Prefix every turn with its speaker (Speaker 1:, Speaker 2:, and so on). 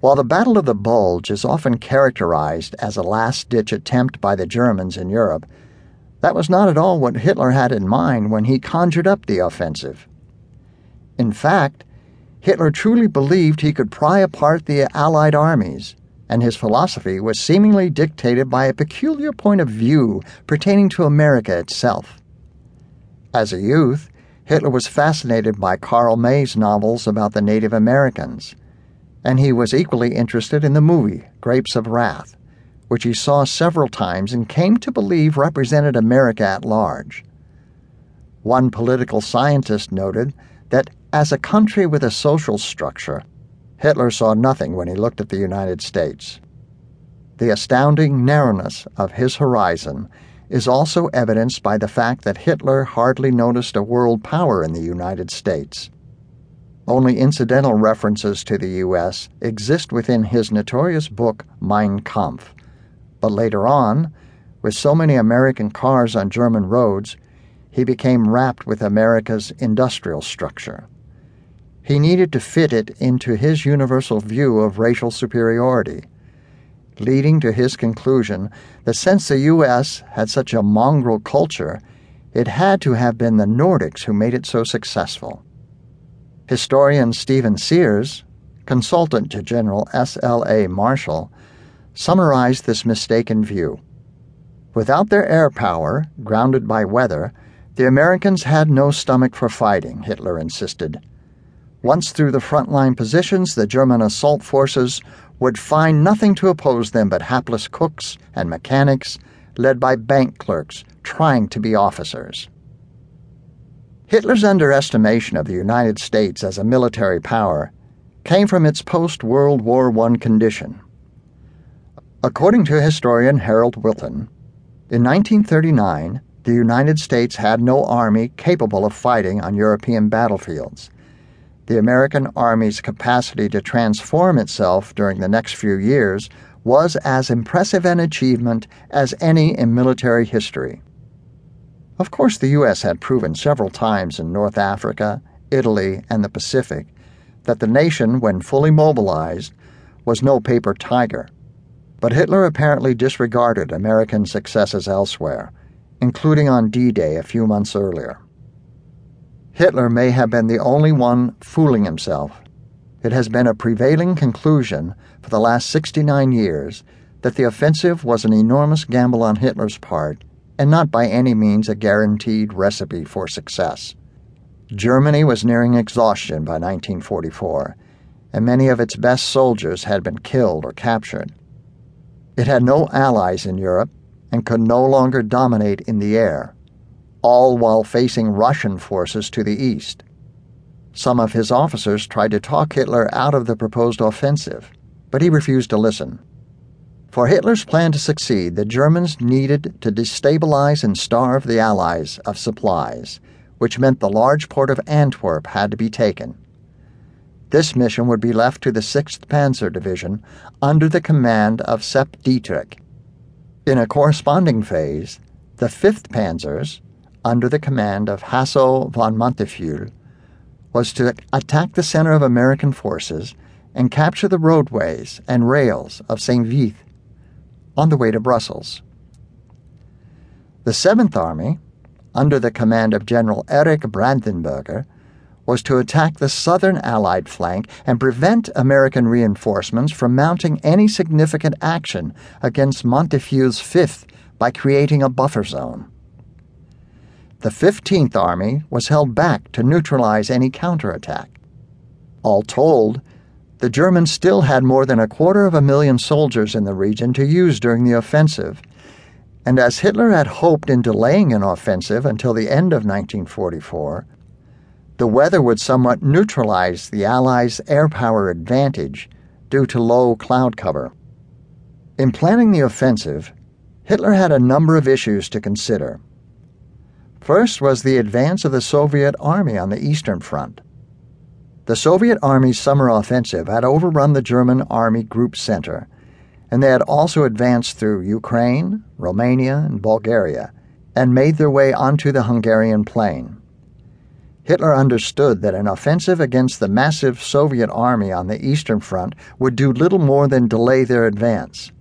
Speaker 1: While the Battle of the Bulge is often characterized as a last ditch attempt by the Germans in Europe, that was not at all what Hitler had in mind when he conjured up the offensive. In fact, Hitler truly believed he could pry apart the Allied armies, and his philosophy was seemingly dictated by a peculiar point of view pertaining to America itself. As a youth, Hitler was fascinated by Karl May's novels about the Native Americans, and he was equally interested in the movie Grapes of Wrath, which he saw several times and came to believe represented America at large. One political scientist noted that as a country with a social structure, Hitler saw nothing when he looked at the United States. The astounding narrowness of his horizon is also evidenced by the fact that Hitler hardly noticed a world power in the United States. Only incidental references to the U.S. exist within his notorious book Mein Kampf. But later on, with so many American cars on German roads, he became rapt with America's industrial structure. He needed to fit it into his universal view of racial superiority leading to his conclusion that since the U.S. had such a mongrel culture, it had to have been the Nordics who made it so successful. Historian Stephen Sears, consultant to General S.L.A. Marshall, summarized this mistaken view. Without their air power, grounded by weather, the Americans had no stomach for fighting, Hitler insisted. Once through the front-line positions, the German assault forces would find nothing to oppose them but hapless cooks and mechanics led by bank clerks trying to be officers. Hitler's underestimation of the United States as a military power came from its post World War I condition. According to historian Harold Winton, in 1939, the United States had no army capable of fighting on European battlefields the American Army's capacity to transform itself during the next few years was as impressive an achievement as any in military history. Of course, the U.S. had proven several times in North Africa, Italy, and the Pacific that the nation, when fully mobilized, was no paper tiger. But Hitler apparently disregarded American successes elsewhere, including on D Day a few months earlier. Hitler may have been the only one fooling himself. It has been a prevailing conclusion for the last 69 years that the offensive was an enormous gamble on Hitler's part and not by any means a guaranteed recipe for success. Germany was nearing exhaustion by 1944, and many of its best soldiers had been killed or captured. It had no allies in Europe and could no longer dominate in the air all while facing Russian forces to the east. Some of his officers tried to talk Hitler out of the proposed offensive, but he refused to listen. For Hitler's plan to succeed, the Germans needed to destabilize and starve the Allies of supplies, which meant the large port of Antwerp had to be taken. This mission would be left to the 6th Panzer Division under the command of Sepp Dietrich. In a corresponding phase, the 5th Panzers, under the command of Hasso von Manteuffel, was to attack the center of American forces and capture the roadways and rails of St. Vith on the way to Brussels. The Seventh Army, under the command of General Erich Brandenberger, was to attack the southern Allied flank and prevent American reinforcements from mounting any significant action against Manteuffel's Fifth by creating a buffer zone the 15th Army was held back to neutralize any counterattack. All told, the Germans still had more than a quarter of a million soldiers in the region to use during the offensive, and as Hitler had hoped in delaying an offensive until the end of 1944, the weather would somewhat neutralize the Allies' air power advantage due to low cloud cover. In planning the offensive, Hitler had a number of issues to consider. First was the advance of the Soviet Army on the Eastern Front. The Soviet Army's summer offensive had overrun the German Army Group Center, and they had also advanced through Ukraine, Romania, and Bulgaria, and made their way onto the Hungarian plain. Hitler understood that an offensive against the massive Soviet army on the Eastern Front would do little more than delay their advance.